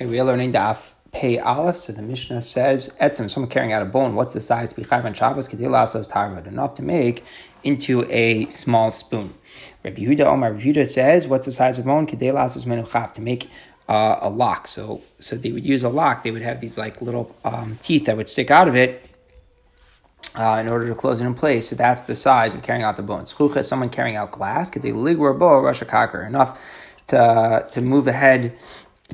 Okay, we are learning Daf Pei Aleph. So the Mishnah says, Etzim, someone carrying out a bone, what's the size? Bichayv and Shabbos, Kedilasos Tarvad, enough to make into a small spoon. Rabbi Yehuda Omar Rabbi Yehuda says, what's the size of bone? Kedilasos Menuchav, to make uh, a lock. So, so they would use a lock. They would have these like little um, teeth that would stick out of it. Uh, in order to close it in place, so that's the size of carrying out the bone. Schucha, someone carrying out glass, could they ligwa bo Russia kaker enough to to move ahead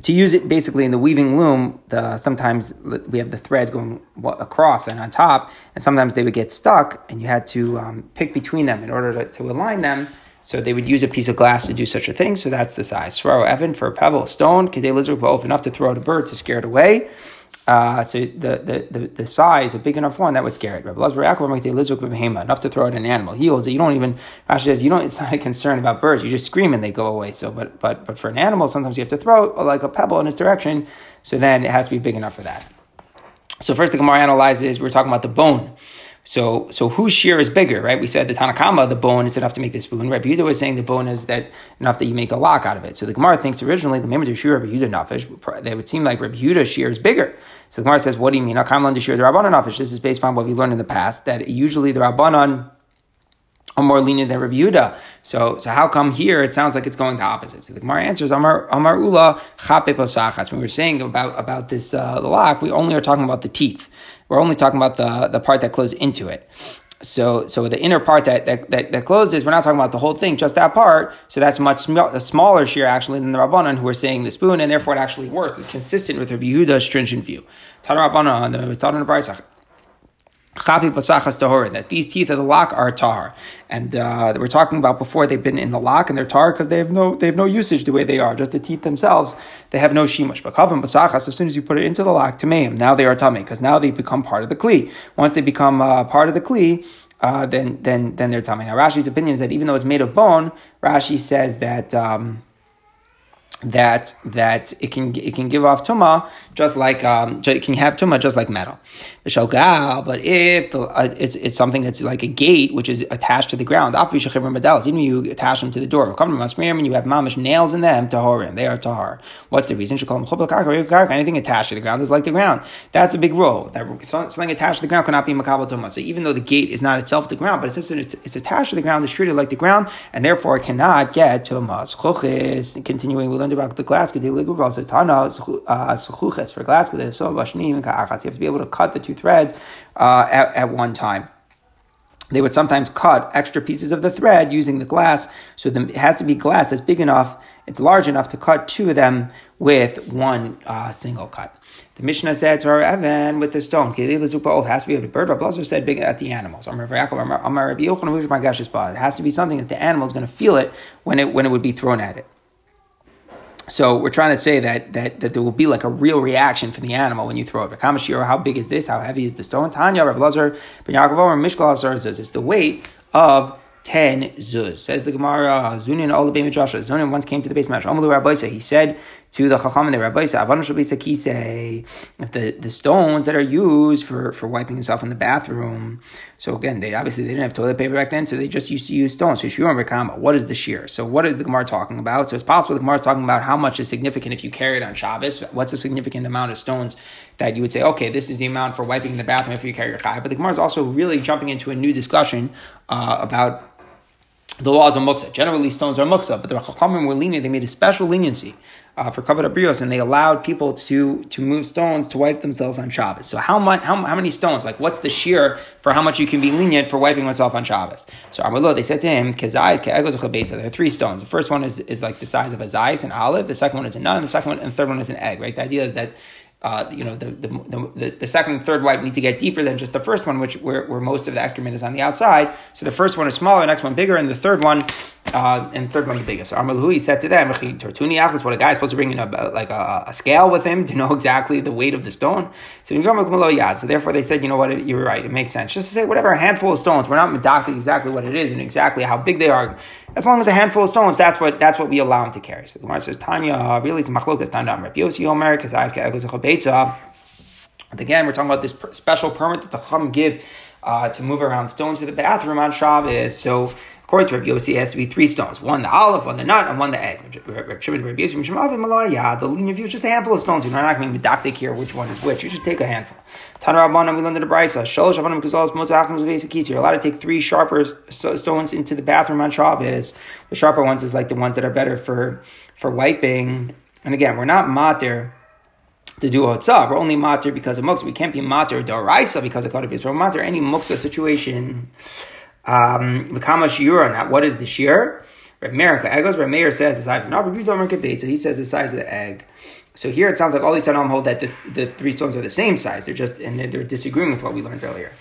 to use it basically in the weaving loom, the, sometimes we have the threads going across and on top, and sometimes they would get stuck, and you had to um, pick between them in order to, to, align them. So they would use a piece of glass to do such a thing. So that's the size. Throw Evan for a pebble, a stone, Kade lizard both enough to throw at a bird to scare it away. Uh, so the, the, the, the, size, a big enough one, that would scare it. Enough to throw at an animal. He holds it. You don't even, Rashi says, you don't, it's not a concern about birds. You just scream and they go away. So, but, but, but for an animal, sometimes you have to throw like a pebble in its direction. So then it has to be big enough for that. So first the Gemara analyzes, we're talking about the bone. So, so whose shear is bigger, right? We said the Tanakama, the bone is enough to make the spoon. Rabbi Yehuda was saying the bone is that enough that you make a lock out of it. So the Gemara thinks originally the Member shear Rabbi Yehuda nafish, that would seem like Rabbi Yehuda's shear is bigger. So the Gemara says, what do you mean? Akam the shear the Rabbanon nafish. This is based on what we learned in the past that usually the Rabbanon are more lenient than Rabbi Yehuda. So, so how come here it sounds like it's going the opposite? So the Gemara answers, Amar, Amar Ulla chape posachas. When we were saying about, about this uh, the lock, we only are talking about the teeth. We're only talking about the, the part that closes into it. So, so the inner part that, that, that, that, closes, we're not talking about the whole thing, just that part. So that's much sm- a smaller shear actually than the Rabbanon who are saying the spoon, and therefore it actually works. It's consistent with Rabbi Yehuda's stringent view. Tana Rabbanon, the Tana Chapi pasachas tahor, that these teeth of the lock are tar. And uh, we're talking about before they've been in the lock and they're tar because they have no they have no usage the way they are. Just the teeth themselves, they have no shimush. But kavim pasachas, as soon as you put it into the lock, to tameim, now they are tummy because now they become part of the kli. Once they become uh, part of the kli, uh, then then then they're tummy. Now Rashi's opinion is that even though it's made of bone, Rashi says that. Um, that that it can it can give off tuma just like um, it can have tuma just like metal. But if the, uh, it's it's something that's like a gate which is attached to the ground, even you attach them to the door, and you have mamish nails in them, tahorim, they are tahar. What's the reason? Anything attached to the ground is like the ground. That's the big rule. That something attached to the ground cannot be makabel tuma. So even though the gate is not itself the ground, but it's just it's, it's attached to the ground, it's treated like the ground, and therefore it cannot get tumas. Continuing, we about the glass. because For glass, you have to be able to cut the two threads uh, at, at one time they would sometimes cut extra pieces of the thread using the glass. So the, it has to be glass that's big enough, it's large enough to cut two of them with one uh, single cut. The Mishnah said to Evan with the stone, it has to be a bird. Rabbi said big at the animals. It has to be something that the animal is going to feel it when it when it would be thrown at it. So we're trying to say that that that there will be like a real reaction from the animal when you throw it. How big is this? How heavy is the stone? Tanya, Rabbi Lazar, Ben Yaakov, Mishkal It's the weight of 10 zuz. Says the Gemara, Zunin all the Midrasha. Zunin once came to the base of Amalu Rabbi He said to the Chacham and the Rabbi if the, the stones that are used for, for wiping yourself in the bathroom, so again, they obviously they didn't have toilet paper back then, so they just used to use stones. So Shur and what is the shear? So what is the Gemara talking about? So it's possible the Gemara is talking about how much is significant if you carry it on Shabbos. What's a significant amount of stones that you would say, okay, this is the amount for wiping in the bathroom if you carry your chai. But the Gemara is also really jumping into a new discussion uh, about the laws of muksa. Generally, stones are muksa, but the Chachamim were lenient. They made a special leniency uh, for kavod abrios, and they allowed people to to move stones to wipe themselves on Shabbos. So how much? How, how many stones? Like, what's the shear for how much you can be lenient for wiping oneself on Shabbos? So Amrlo, they said to him, kezayis ke'egos. There are three stones. The first one is, is like the size of a zayis, an olive. The second one is a nut. And the second one and the third one is an egg. Right? The idea is that uh, you know, the, the, the, the, second and third wipe need to get deeper than just the first one, which where, where most of the excrement is on the outside. So the first one is smaller, the next one bigger, and the third one, uh, and third one the biggest. So Amalahu, he said to them, what a guy is supposed to bring in a, like a, a, scale with him to know exactly the weight of the stone. So so therefore they said, you know what, you're right, it makes sense. Just to say whatever, a handful of stones, we're not medacting exactly what it is and exactly how big they are. As long as a handful of stones, that's what that's what we allow him to carry. So the Gemara says, Tanya, really it's machlokas Tanya Rabbi Yossi Omer, Again, we're talking about this special permit that the Chum give uh, to move around stones to the bathroom on Shabbos. So According to Rabbi Yossi, it has to be three stones: one the olive, one the nut, and one the egg. The lenient view is just a handful of stones. You're not going to be medactic here which one is which. You just take a handful. Tanarabana, we learned the Brisa. Sholosh Avanim Kazals Mozachim Zvesa Kisi. You're allowed to take three sharper stones into the bathroom on Shabbos. The sharper ones is like the ones that are better for for wiping. And again, we're not matir to do hotzah. We're only matir because of muksa. We can't be matir daraisa because of kodabis. We're matir any muksa situation. Um, what is the shear? Reb Merika Egos. Reb Meir says the size. Reb Yudomer So he says the size of the egg. So here it sounds like all these Tanaim hold that the, the, three stones are the same size. They're just and they're, they're disagreeing with what we learned earlier.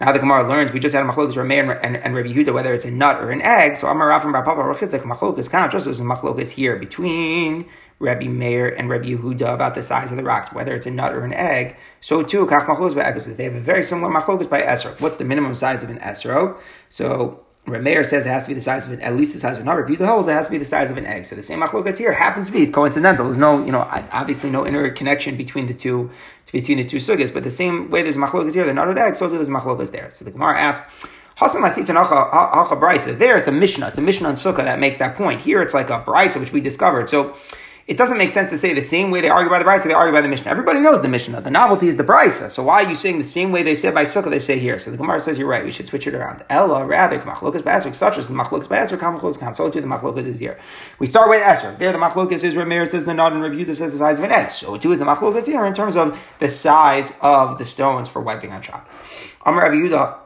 Now the Gemara learns we just had a machlokas Reb Meir and, and, and Rabbi Yehuda whether it's a nut or an egg. So Amar Rafim Bar Papa Rachizek machlokas kind of just as a machlokas here between Rabbi Meir and Rabbi Yehuda about the size of the rocks, whether it's a nut or an egg. So too, kach machlokas by They have a very similar machlokas by esrog. What's the minimum size of an esrog? So Rabbi Meir says it has to be the size of an, at least the size of an. Rabbi Yehuda holds it has to be the size of an egg. So the same machlokas here happens to be coincidental. There's no, you know, obviously no inner connection between the two between the two sugas. But the same way there's machlokas here, the nut or the egg, so there's machlokas there. So the Gemara asks. Hasan Lasis Brisa. There, it's a Mishnah. It's a Mishnah on Sukkah that makes that point. Here, it's like a Brisa, which we discovered. So it doesn't make sense to say the same way they argue by the Brisa, they argue by the Mishnah. Everybody knows the Mishnah. The novelty is the Brisa. So why are you saying the same way they said by Sukkah, they say here? So the Gemara says you're right. We should switch it around. Ella, rather, Machlokas Basrik, such as the Machlokas Basrik, Kamachlokas Kam. So too the Machlokas is here. We start with Esser. There, the Machlokas is Rameir says the Nod and that says the size of an egg. So too is the Machlokas here in terms of the size of the stones for wiping on Shabbos. Amar Rabbi Yudah,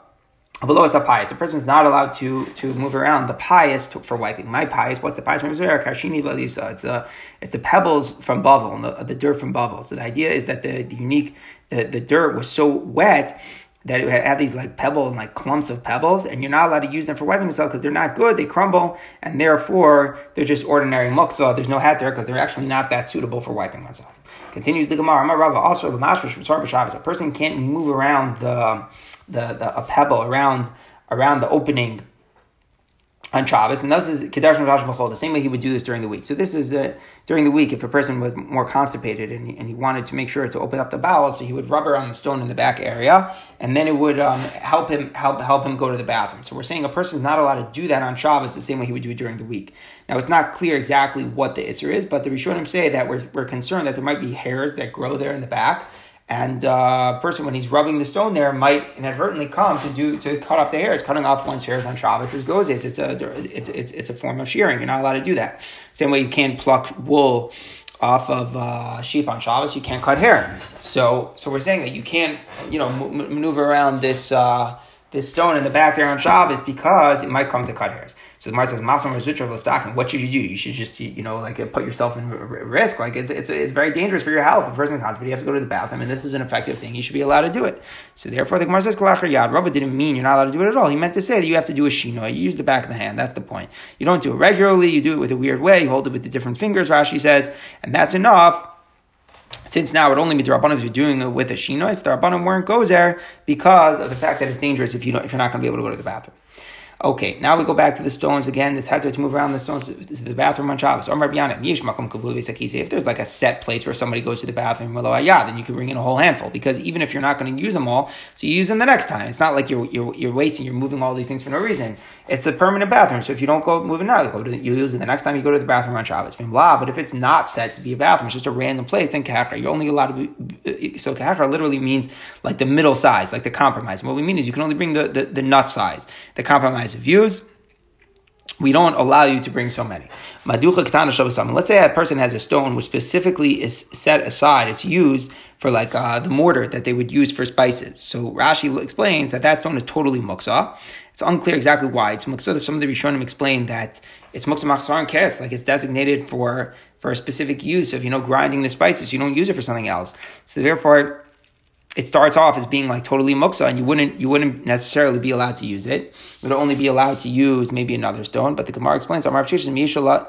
below is a pious. A person is not allowed to to move around the pious to, for wiping. My pious, what's the pious? It's the it's the pebbles from Bavel, the, the dirt from Bavel. So the idea is that the, the unique the, the dirt was so wet that it had these like pebbles and like clumps of pebbles, and you're not allowed to use them for wiping yourself because they're not good. They crumble, and therefore they're just ordinary muksa. There's no hat there because they're actually not that suitable for wiping oneself. Continues the Gemara. Also, the mashmash from A person can't move around the the, the a pebble around around the opening on Shabbos, and this is the same way he would do this during the week. So this is uh, during the week, if a person was more constipated and he, and he wanted to make sure to open up the bowels, so he would rub around the stone in the back area, and then it would um, help him help help him go to the bathroom. So we're saying a person is not allowed to do that on Shabbos the same way he would do it during the week. Now it's not clear exactly what the Isser is, but the Rishonim say that we're, we're concerned that there might be hairs that grow there in the back, and uh, person, when he's rubbing the stone there, might inadvertently come to do to cut off the hairs. Cutting off one's hairs on Shabbos is gozes. It's a it's, it's it's a form of shearing. You're not allowed to do that. Same way you can't pluck wool off of uh, sheep on Shabbos. You can't cut hair. So so we're saying that you can't you know m- maneuver around this uh, this stone in the back there on Shabbos because it might come to cut hairs. So the Gemara says, "Masam Rizutra What should you do? You should just, you know, like put yourself in risk. Like it's, it's, it's very dangerous for your health. If a person but you have to go to the bathroom, and this is an effective thing. You should be allowed to do it. So therefore, the Gemara says, "Kalachar Yad." Rava didn't mean you're not allowed to do it at all. He meant to say that you have to do a shino. You use the back of the hand. That's the point. You don't do it regularly. You do it with a weird way. You hold it with the different fingers. Rashi says, and that's enough since now it only means the Rabbanim if you're doing it with a shinois, the Rabbanim weren't goes there because of the fact that it's dangerous if you don't, if you're not going to be able to go to the bathroom. Okay, now we go back to the stones again. This had to move around the stones to the bathroom on Shabbos. If there's like a set place where somebody goes to the bathroom, then you can bring in a whole handful. Because even if you're not going to use them all, so you use them the next time. It's not like you're, you're, you're wasting, you're moving all these things for no reason. It's a permanent bathroom. So if you don't go moving now, you, go to, you use it the next time you go to the bathroom on Shabbos. Blah. But if it's not set to be a bathroom, it's just a random place, then kahakra. You're only allowed to be, so kahakra literally means like the middle size, like the compromise. And what we mean is you can only bring the, the, the nut size. The compromise of views we don't allow you to bring so many. Let's say a person has a stone which specifically is set aside, it's used for like uh, the mortar that they would use for spices. So Rashi explains that that stone is totally muksa. It's unclear exactly why it's muksa. Some of the Rishonim explain that it's muksa machzor and kes, like it's designated for for a specific use of you know grinding the spices. You don't use it for something else. So therefore it starts off as being like totally muksa, and you wouldn't you wouldn't necessarily be allowed to use it. You would only be allowed to use maybe another stone. But the Gemara explains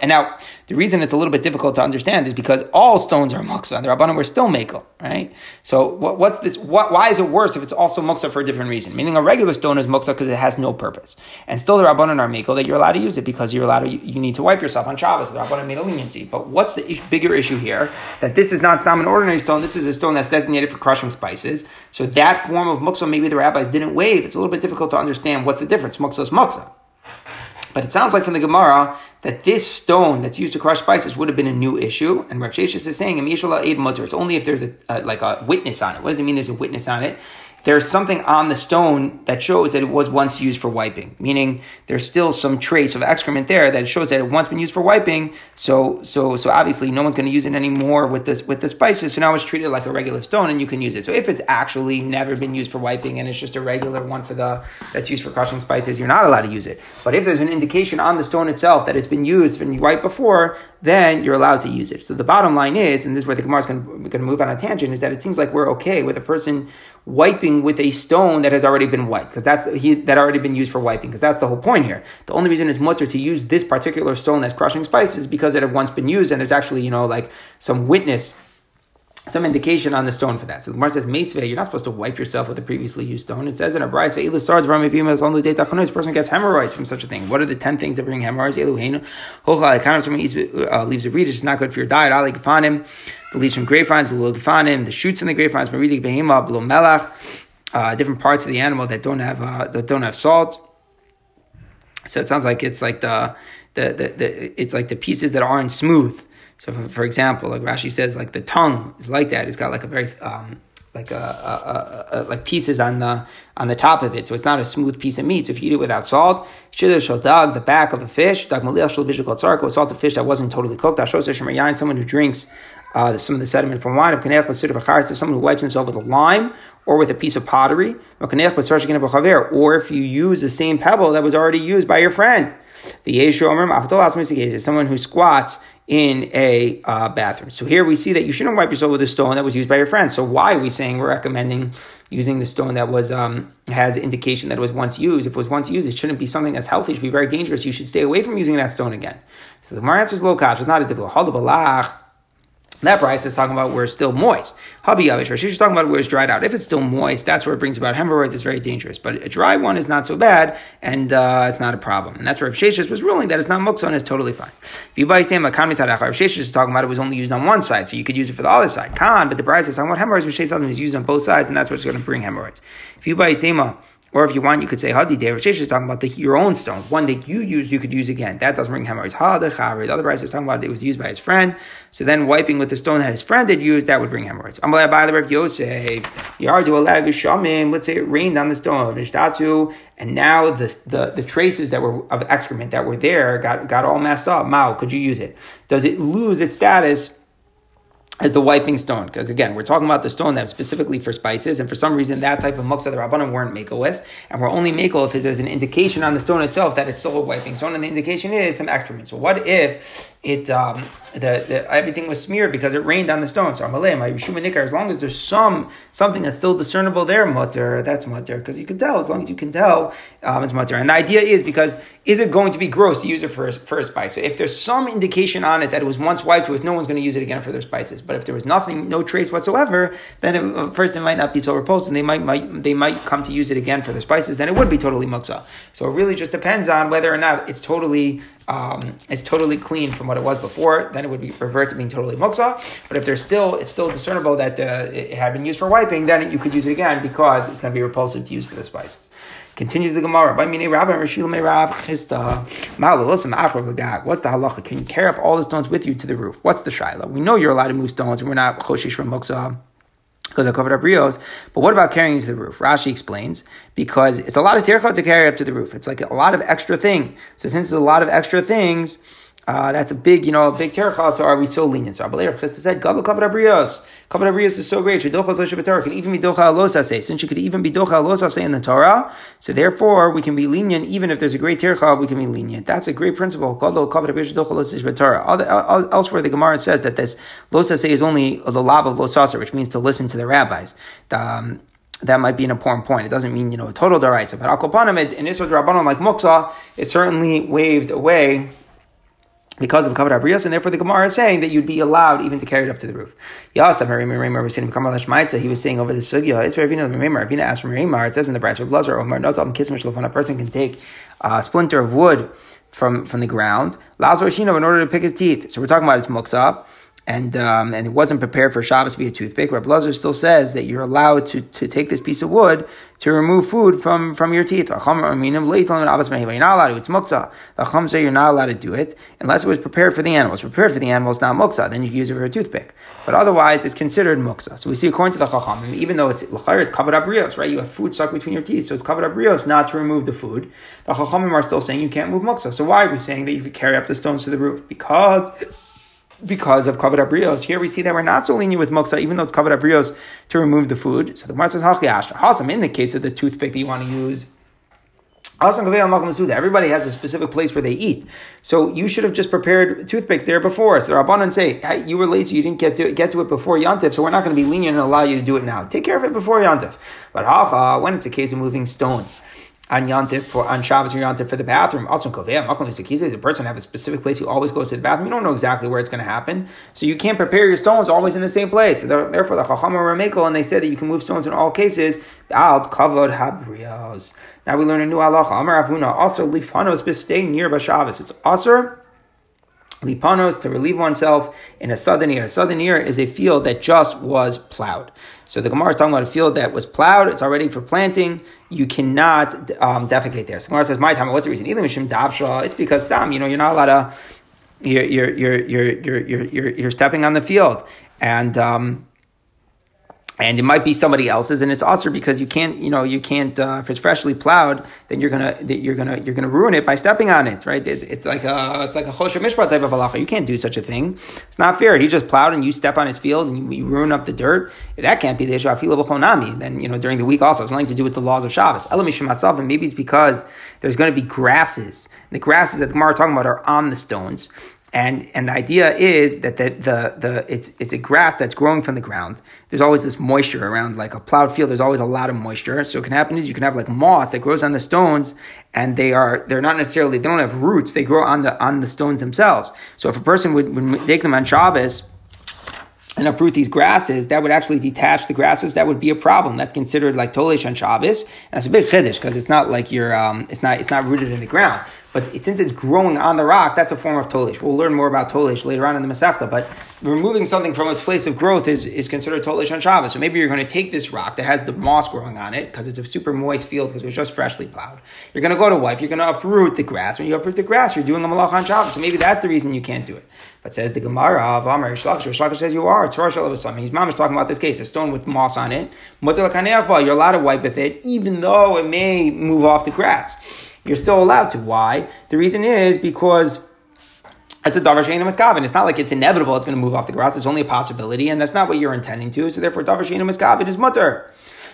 and now the reason it's a little bit difficult to understand is because all stones are muksa, and the Rabbanim were still makel, right? So what, what's this? What, why is it worse if it's also muksa for a different reason? Meaning a regular stone is muksa because it has no purpose, and still the Rabbanim are makel that you're allowed to use it because you're allowed to you need to wipe yourself on Shabbos. The Rabbanim made a leniency. But what's the bigger issue here? That this is not an ordinary stone. This is a stone that's designated for crushing spices. So that form of muksa, maybe the rabbis didn't waive. It's a little bit difficult to understand what's the difference. Muksa is muksa. But it sounds like from the Gemara that this stone that's used to crush spices would have been a new issue. And Rav Sheshes is saying, It's only if there's a, like a witness on it. What does it mean there's a witness on it? There's something on the stone that shows that it was once used for wiping, meaning there's still some trace of excrement there that shows that it once been used for wiping. So, so, so obviously, no one's going to use it anymore with this with the spices. So now it's treated like a regular stone, and you can use it. So if it's actually never been used for wiping and it's just a regular one for the that's used for crushing spices, you're not allowed to use it. But if there's an indication on the stone itself that it's been used and you wipe before, then you're allowed to use it. So the bottom line is, and this is where the Gemara is going to move on a tangent, is that it seems like we're okay with a person wiping with a stone that has already been wiped, because that's he, that already been used for wiping, because that's the whole point here. The only reason it's mutter to use this particular stone that's crushing spices is because it had once been used, and there's actually you know like some witness some indication on the stone for that. So the Gemara says, Meisve, you're not supposed to wipe yourself with a previously used stone. It says in a bride, this person gets hemorrhoids from such a thing. What are the 10 things that bring hemorrhoids? Someone eats, uh, leaves a reed, it's not good for your diet. Ali Gafanim, the leaves from grapevines, Gafanim, the shoots in the grapevines, Maridik Behema, uh, different parts of the animal that don't have, uh, that don't have salt. So it sounds like it's like the, the, the, the it's like the pieces that aren't smooth. So, for, for, example, like Rashi says, like the tongue is like that. It's got like a very um, like a, a, a, a, like pieces on the on the top of it, so it's not a smooth piece of meat. So if you eat it without salt, dog the back of a fish, dag salt the fish that wasn't totally cooked. Someone who drinks uh, some of the sediment from wine, of someone who wipes himself with a lime or with a piece of pottery, or if you use the same pebble that was already used by your friend. The Someone who squats in a uh, bathroom. So here we see that you shouldn't wipe yourself with a stone that was used by your friend. So why are we saying we're recommending using the stone that was um, has indication that it was once used? If it was once used, it shouldn't be something that's healthy. It should be very dangerous. You should stay away from using that stone again. So the Gemara answers low. It's not a difficult. That price is talking about where it's still moist. Habi Yavish, she's talking about where it's dried out. If it's still moist, that's where it brings about hemorrhoids. It's very dangerous. But a dry one is not so bad, and uh, it's not a problem. And that's where Sheshes was ruling that it's not muksa and it's totally fine. If you buy same Mitzadachar, Sheshes is talking about it was only used on one side, so you could use it for the other side. Khan, but the price is talking about hemorrhoids, which is used on both sides, and that's what's going to bring hemorrhoids. If you buy same or if you want, you could say Hadi David Shesh is talking about the, your own stone. One that you used, you could use again. That doesn't bring hemorrhoids. Ha the other price is talking about it was used by his friend. So then wiping with the stone that his friend had used, that would bring hemorrhoids. Amalei by the Rav Yosef. Yardu Alag. Let's say it rained on the stone of Nishtatu, and now the, the, the traces that were of excrement that were there got, got all messed up. Mao, could you use it? Does it lose its status? As the wiping stone. Because again, we're talking about the stone that's specifically for spices, and for some reason that type of muksa the rabbanim weren't makel with, and we're only makel if there's an indication on the stone itself that it's still a wiping stone, and the indication is some excrement. So what if it um, the, the, everything was smeared because it rained on the stone. So Amalei, my Yeshua as long as there's some something that's still discernible there, mutter, that's mutter, because you can tell. As long as you can tell, um, it's mutter. And the idea is because is it going to be gross to use it for for a spice? So if there's some indication on it that it was once wiped with, no one's going to use it again for their spices. But if there was nothing, no trace whatsoever, then first it might not be so repulsed, and they might, might they might come to use it again for their spices. Then it would be totally muksa. So it really just depends on whether or not it's totally um, it's totally clean from what it was before, then it would be revert to being totally muksa. But if there's still, it's still discernible that uh, it had been used for wiping, then you could use it again because it's going to be repulsive to use for the spices. Continues the Gemara. By Rabbi. What's the halacha? Can you carry up all the stones with you to the roof? What's the shaila? We know you're allowed to move stones, and we're not choshish from muksa because I kavod abrios. But what about carrying to the roof? Rashi explains because it's a lot of tircha to carry up to the roof. It's like a lot of extra thing. So since it's a lot of extra things, uh, that's a big, you know, a big tircha. So are we so lenient? So Abalir Chisda said, "Gadol kavod abrios." Kavod Abrius is so great. Shedocha can even be docha alosase. Since you could even be docha alosase in the Torah, so therefore we can be lenient even if there's a great tircha. We can be lenient. That's a great principle. All the elsewhere, the Gemara says that this losase is only the lav of losasa, which means to listen to the rabbis. The, um, that might be an important point. It doesn't mean you know a total daraisa, but akopanim in Isra Rabbanon like muksa, it certainly waved away because of kavod abrios, and therefore the Gemara is saying that you'd be allowed even to carry it up to the roof. He was saying over the sugya. It's Ravina asked from Ravina. It says in the Brass of Blazer, Omar Notam Kismish A person can take a splinter of wood from from the ground. Lazar Shino in order to pick his teeth. So we're talking about its muksa. And um, and it wasn't prepared for Shabbos to be a toothpick, Reb Lazar still says that you're allowed to, to take this piece of wood to remove food from, from your teeth. You're not allowed to. It's muktzah. The Chum say you're not allowed to do it unless it was prepared for the animals. Prepared for the animals, not muktzah. Then you can use it for a toothpick. But otherwise, it's considered muktzah. So we see according to the Chacham, even though it's it's kavod abrios, right? You have food stuck between your teeth, so it's kavod abrios not to remove the food. The Chachamim are still saying you can't move muktzah. So why are we saying that you could carry up the stones to the roof? Because because of kavod abrios. Here we see that we're not so lenient with muksa, even though it's kavod abrios to remove the food. So the Gemara says, Hasam, in the case of the toothpick that you want to use, Everybody has a specific place where they eat. So you should have just prepared toothpicks there before. So the Rabbanan say, hey, you were lazy, you didn't get to, get to it before Yantif, so we're not going to be lenient and allow you to do it now. Take care of it before Yantif. But Haha, when it's a case of moving stones, on Yantif for on Shabbos or Yantif for the bathroom. Also, the person have a specific place who always goes to the bathroom. You don't know exactly where it's going to happen. So you can't prepare your stones always in the same place. So therefore, the Chacham are Ramekel, and they said that you can move stones in all cases. Out kavod habrios. Now we learn a new halacha. Amar Avuna also lifanos stay near Bashabbos. It's also Lipanos to relieve oneself in a southern ear. A southern ear is a field that just was plowed. So the Gemara is talking about a field that was plowed, it's already for planting. You cannot um, defecate there. So says, My time, what's the reason? It's because stam, you know, you're not allowed to you're you're you're you're you're you're, you're stepping on the field. And um, and it might be somebody else's, and it's also because you can't, you know, you can't. Uh, if it's freshly plowed, then you're gonna, you're gonna, you're gonna ruin it by stepping on it, right? It's, it's like a, it's like a chosher mishpat type of halacha. You can't do such a thing. It's not fair. He just plowed, and you step on his field, and you, ruin up the dirt. That can't be the issue. Then you know, during the week also, it's nothing to do with the laws of Shabbos. myself, and maybe it's because there's going to be grasses. The grasses that the Gemara talking about are on the stones, and and the idea is that the, the the it's it's a grass that's growing from the ground. There's always this moisture around like a plowed field. There's always a lot of moisture. So what can happen is you can have like moss that grows on the stones, and they are they're not necessarily they don't have roots. They grow on the on the stones themselves. So if a person would, would take them on Shabbos and uproot these grasses, that would actually detach the grasses. That would be a problem. That's considered like tolish on Shabbos. That's a big chiddush because it's not like you're, um, it's not, it's not rooted in the ground. But since it's growing on the rock, that's a form of tolish. We'll learn more about tolish later on in the Masechta. But removing something from its place of growth is, is considered tolish on Shabbos. So maybe you're going to take this rock that has the moss growing on it because it's a super moist field because it was just freshly plowed. You're going to go to wipe. You're going to uproot the grass. When you uproot the grass, you're doing a malach on Shabbos. So maybe that's the reason you can't do it. But says the Gemara of Amar Shlakish. Shlakish says you are. It's Rosh. He's mom is talking about this case, a stone with moss on it. You're allowed to wipe with it, even though it may move off the grass you're still allowed to. Why? The reason is because it's a davar sheinu miskavin. It's not like it's inevitable it's going to move off the grass. It's only a possibility, and that's not what you're intending to. So therefore, davar sheinu miskavin is mutter.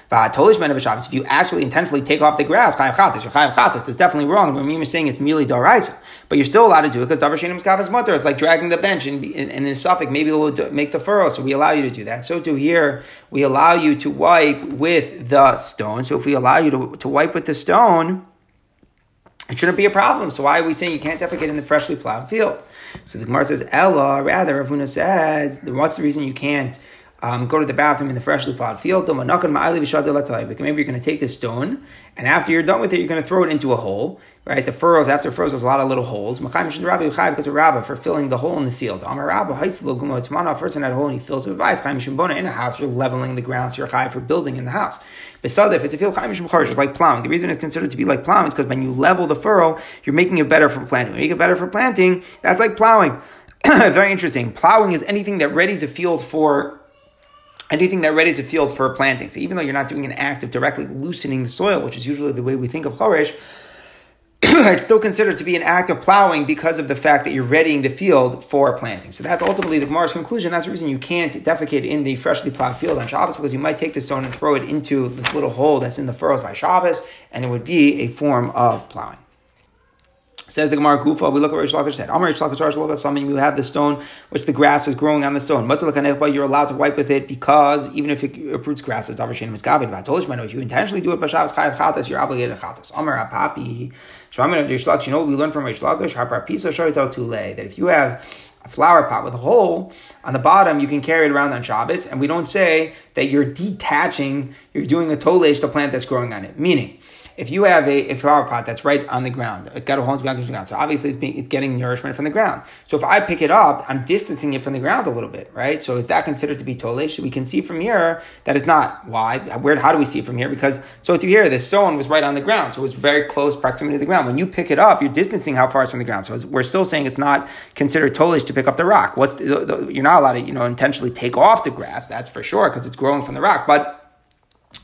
If you actually intentionally take off the grass. It's definitely wrong. When you're saying it's merely daraisa, but you're still allowed to do it because davar miskavin is mutter. It's like dragging the bench, and, and, and in suffix maybe it will make the furrow. So we allow you to do that. So to here, we allow you to wipe with the stone. So if we allow you to, to wipe with the stone it shouldn't be a problem. So why are we saying you can't defecate in the freshly plowed field? So the Gemara says, Ella, rather, Ravuna says, what's the reason you can't um, go to the bathroom in the freshly plowed field? Maybe you're going to take this stone, and after you're done with it, you're going to throw it into a hole, right? The furrows, after furrows, there's a lot of little holes. Because of Rabbah for filling the hole in the field. A person had a hole and he fills it with ice. In a house, you're leveling the ground, so you're high for building in the house. If it's a field it's like plowing. The reason it's considered to be like plowing is because when you level the furrow, you're making it better for planting. When you make it better for planting, that's like plowing. Very interesting. Plowing is anything that readies a field for anything that readies a field for planting. So even though you're not doing an act of directly loosening the soil, which is usually the way we think of chorish, it's still considered to be an act of plowing because of the fact that you're readying the field for planting. So that's ultimately the Gemara's conclusion. That's the reason you can't defecate in the freshly plowed field on Shabbos because you might take the stone and throw it into this little hole that's in the furrows by Shabbos, and it would be a form of plowing. Says the Gemara Kufa, we look at Rish Lakish said, Amar Rish Lakish Rish something you have the stone which the grass is growing on the stone. You're allowed to wipe with it because even if it uproots grass, it's Davar Shein Miskavin. If you intentionally do it by Shabbos Chayav Chatas, you're obligated to Chatas. Amar Apapi, Shvamin of Rish Lakish, you know what we learn from Rish Lakish? Harpar Pisa Sharital Tule, that if you have a flower pot with a hole on the bottom, you can carry it around on Shabbos, and we don't say that you're detaching, you're doing a tolesh, to plant that's growing on it. Meaning, if you have a, a flower pot that's right on the ground, it's got a hole in the ground, so obviously it's, being, it's getting nourishment from the ground. So if I pick it up, I'm distancing it from the ground a little bit, right? So is that considered to be tolesh? We can see from here that is not. Why? Where? How do we see it from here? Because so to here, the stone was right on the ground, so it was very close proximity to the ground. When you pick it up, you're distancing how far it's from the ground. So we're still saying it's not considered tolesh to pick up the rock. What's the, the, you're not allowed to, you know, intentionally take off the grass. That's for sure because it's growing from the rock, but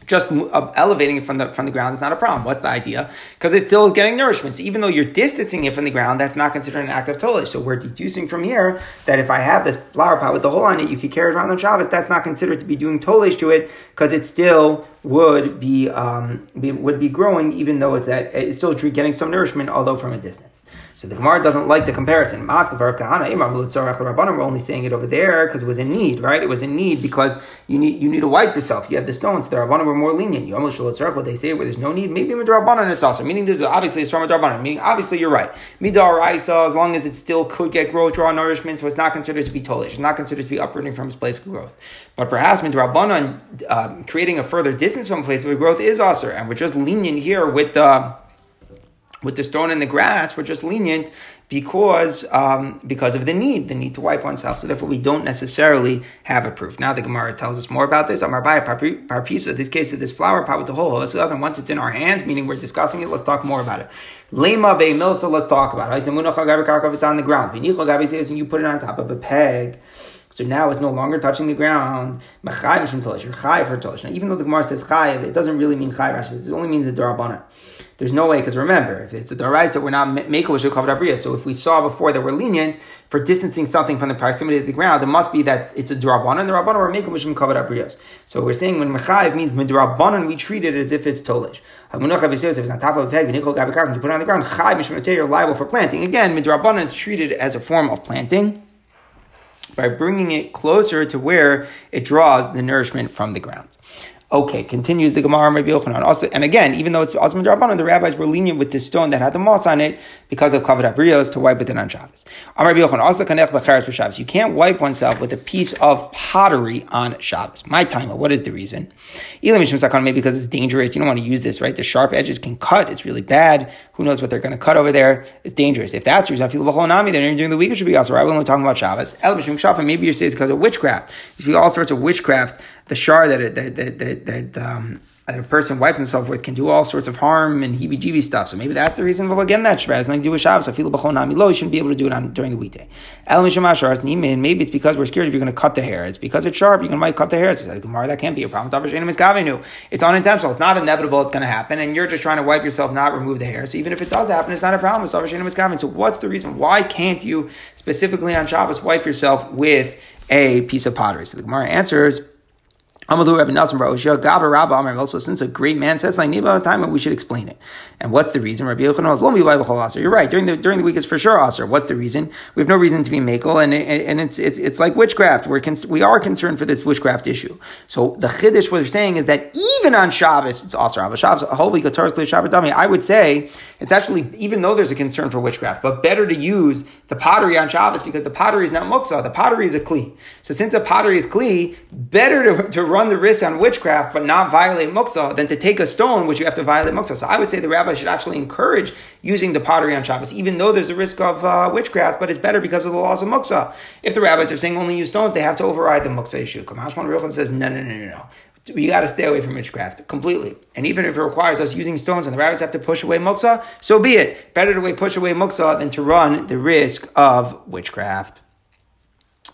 just uh, elevating it from the from the ground is not a problem. What's the idea? Because it still is getting nourishment. So even though you're distancing it from the ground, that's not considered an act of tolish. So we're deducing from here that if I have this flower pot with the hole on it, you could carry it around on Shabbos. That's not considered to be doing tolish to it because it still would be, um, be, would be growing, even though it's at it's still getting some nourishment, although from a distance. So the Gemara doesn't like the comparison. We're only saying it over there because it was in need, right? It was in need because you need you need to wipe yourself. You have the stones. The Rabbanim were more lenient. You almost what they say where there's no need. Maybe Midrabanan it's also meaning there's obviously it's from Midrabanan. Meaning obviously you're right. Midaraisa, as long as it still could get growth, draw nourishment, so it's not considered to be tolish. It's not considered to be uprooting from its place of growth. But perhaps Midrabanan uh, creating a further distance from a place of growth is also, and we're just lenient here with the with the stone and the grass, we're just lenient because um, because of the need, the need to wipe oneself. So therefore, we don't necessarily have a proof. Now the Gemara tells us more about this. Amar Parpisa. This case is this flower pot with the hole. So once it's in our hands, meaning we're discussing it, let's talk more about it. Lema ve milsa. Let's talk about it. It's on the ground. And You put it on top of a peg. So now it's no longer touching the ground. You're chayiv for tolish. Now, even though the Gemara says chayiv, it doesn't really mean chayiv. It only means the darabana. There's no way, because remember, if it's a that we're not making with kavod abriya. So if we saw before that we're lenient for distancing something from the proximity of the ground, it must be that it's a drabanan, and the rabbanon with kavod abriyas. So we're saying when mechayiv means midrabanan, we treat it as if it's tolish. If it's on top of a peg, you put it on the ground, chayiv you're liable for planting. Again, midrabanan is treated as a form of planting by bringing it closer to where it draws the nourishment from the ground. Okay, continues the Gemara Rabbi Yochanan. Also, and again, even though it's Osman Darbanan, the rabbis were lenient with this stone that had the moss on it because of kavod abrios to wipe with it on Shabbos. Rabbi Yochanan also kanech b'cheres for Shabbos. You can't wipe oneself with a piece of pottery on Shabbos. My timer. What is the reason? Maybe because it's dangerous. You don't want to use this, right? The sharp edges can cut. It's really bad. Who knows what they're going to cut over there? It's dangerous. If that's the reason, I feel nami, then during the week it should be also. Right? We're only talking about Shabbos. Maybe you're saying it's because of witchcraft. There's all sorts of witchcraft the shar that that that that, um, that a person wipes himself with can do all sorts of harm and heebie-jeebie stuff. So maybe that's the reason. Well, again, that Shabbat has nothing to do with Shabbos. I lo. You shouldn't be able to do it on during the weekday. Maybe it's because we're scared if you're going to cut the hair. It's because it's sharp. you're can might cut the hair. It's like Gemara. That can't be a problem. It's unintentional. It's not inevitable. It's going to happen, and you're just trying to wipe yourself, not remove the hair. So even if it does happen, it's not a problem. So what's the reason? Why can't you specifically on Shabbos wipe yourself with a piece of pottery? So the Gemara answers. Amalu Rabbi Nassim Bar Gava Rabba Amar also since a great man says like Niba time we should explain it. And what's the reason? Rabbi Yochanan won't be Aser. You're right. During the during the week is for sure Aser. What's the reason? We have no reason to be makel, and and it's it's it's like witchcraft. We're we are concerned for this witchcraft issue. So the chiddush what they're saying is that even on Shabbos it's Aser. Shabbos a whole week of Shabbat I would say it's actually even though there's a concern for witchcraft, but better to use the pottery on Shabbos because the pottery is not muksa. The pottery is a kli. So since the pottery is kli, better to, to run the risk on witchcraft but not violate muksa than to take a stone which you have to violate muksa. So I would say the rabbi should actually encourage using the pottery on Shabbos, even though there's a risk of uh, witchcraft, but it's better because of the laws of muksa. If the rabbis are saying only use stones, they have to override the muksa issue. Kamashman Rucham says no, no, no, no, no we got to stay away from witchcraft completely. And even if it requires us using stones and the rabbis have to push away muksa, so be it. Better to push away muksa than to run the risk of witchcraft.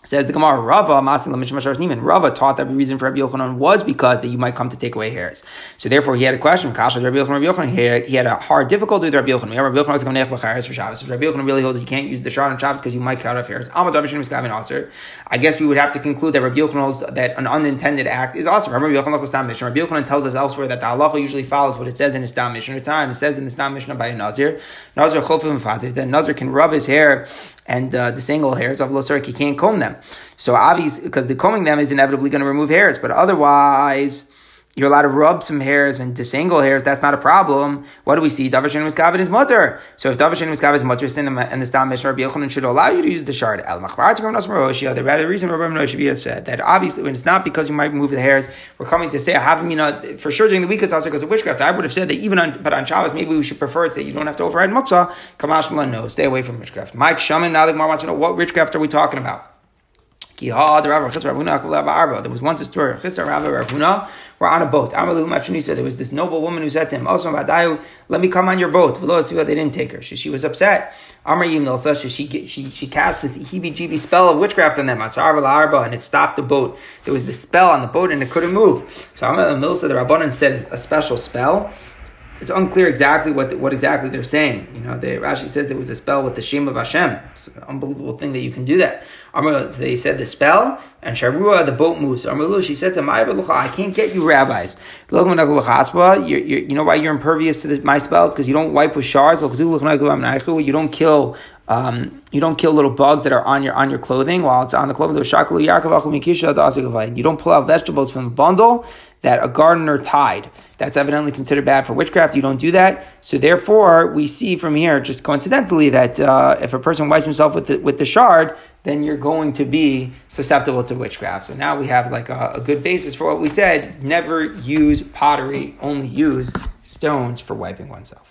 Says the Gemara, Rava, Niman. Rava taught that the reason for Rabbi Yochanan was because that you might come to take away hairs. So therefore, he had a question. Kasha, Rabbi Yochanan, Rabbi Yochanan, he had, he had a hard difficulty with Rabbi Yochanan. Rabbi Yochanan was going to have for Shabbos. Rabbi Yochanan really holds you can't use the shard on Shabbos because you might cut off hairs. I guess we would have to conclude that Rabbi Yochanan holds that an unintended act is also. Rabbi Yochanan Mission. Rabbi Yochanan tells us elsewhere that the halacha usually follows what it says in his Stam Mishnah. Time it says in the Stam Mishnah by a Nazir, Nazir chofim that Nazir can rub his hair and uh, the single hairs of Losarik, he can't comb them. So obviously, because the combing them is inevitably going to remove hairs, but otherwise, you're allowed to rub some hairs and disangle hairs. That's not a problem. What do we see? Davashin Miskav is mutter. So if Davashin Miskav is mutter, and the Stam Mishnah Rabbi Yochanan should allow you to use the shard. El The better reason Rabbi Noshavia said that obviously when it's not because you might move the hairs, we're coming to say I haven't you know for sure during the week it's also because of witchcraft. I would have said that even on but on Shabbos maybe we should prefer it that you don't have to override muksa. Kamash no, stay away from witchcraft. Mike Shaman now the wants to know what witchcraft are we talking about. There was once a story. We're on a boat. There was this noble woman who said to him, oh, let me come on your boat. They didn't take her. She, she was upset. She, she, she cast this heebie-jeebie spell of witchcraft on them. And it stopped the boat. There was this spell on the boat and it couldn't move. So the Rabbanan said a special spell it's unclear exactly what what exactly they're saying. You know, they, Rashi says there was a spell with the Shem of Hashem. It's an unbelievable thing that you can do that. They said the spell, and Sharua, the boat moves. Amalu, she said to my I can't get you rabbis. You you know why you're impervious to the, my spells? Because you don't wipe with shards. You don't kill um, you don't kill little bugs that are on your on your clothing while it's on the clothing. You don't pull out vegetables from the bundle that a gardener tied. That's evidently considered bad for witchcraft. You don't do that. So therefore, we see from here, just coincidentally, that uh, if a person wipes himself with the, with the shard, then you're going to be susceptible to witchcraft. So now we have like a, a good basis for what we said. Never use pottery, only use stones for wiping oneself.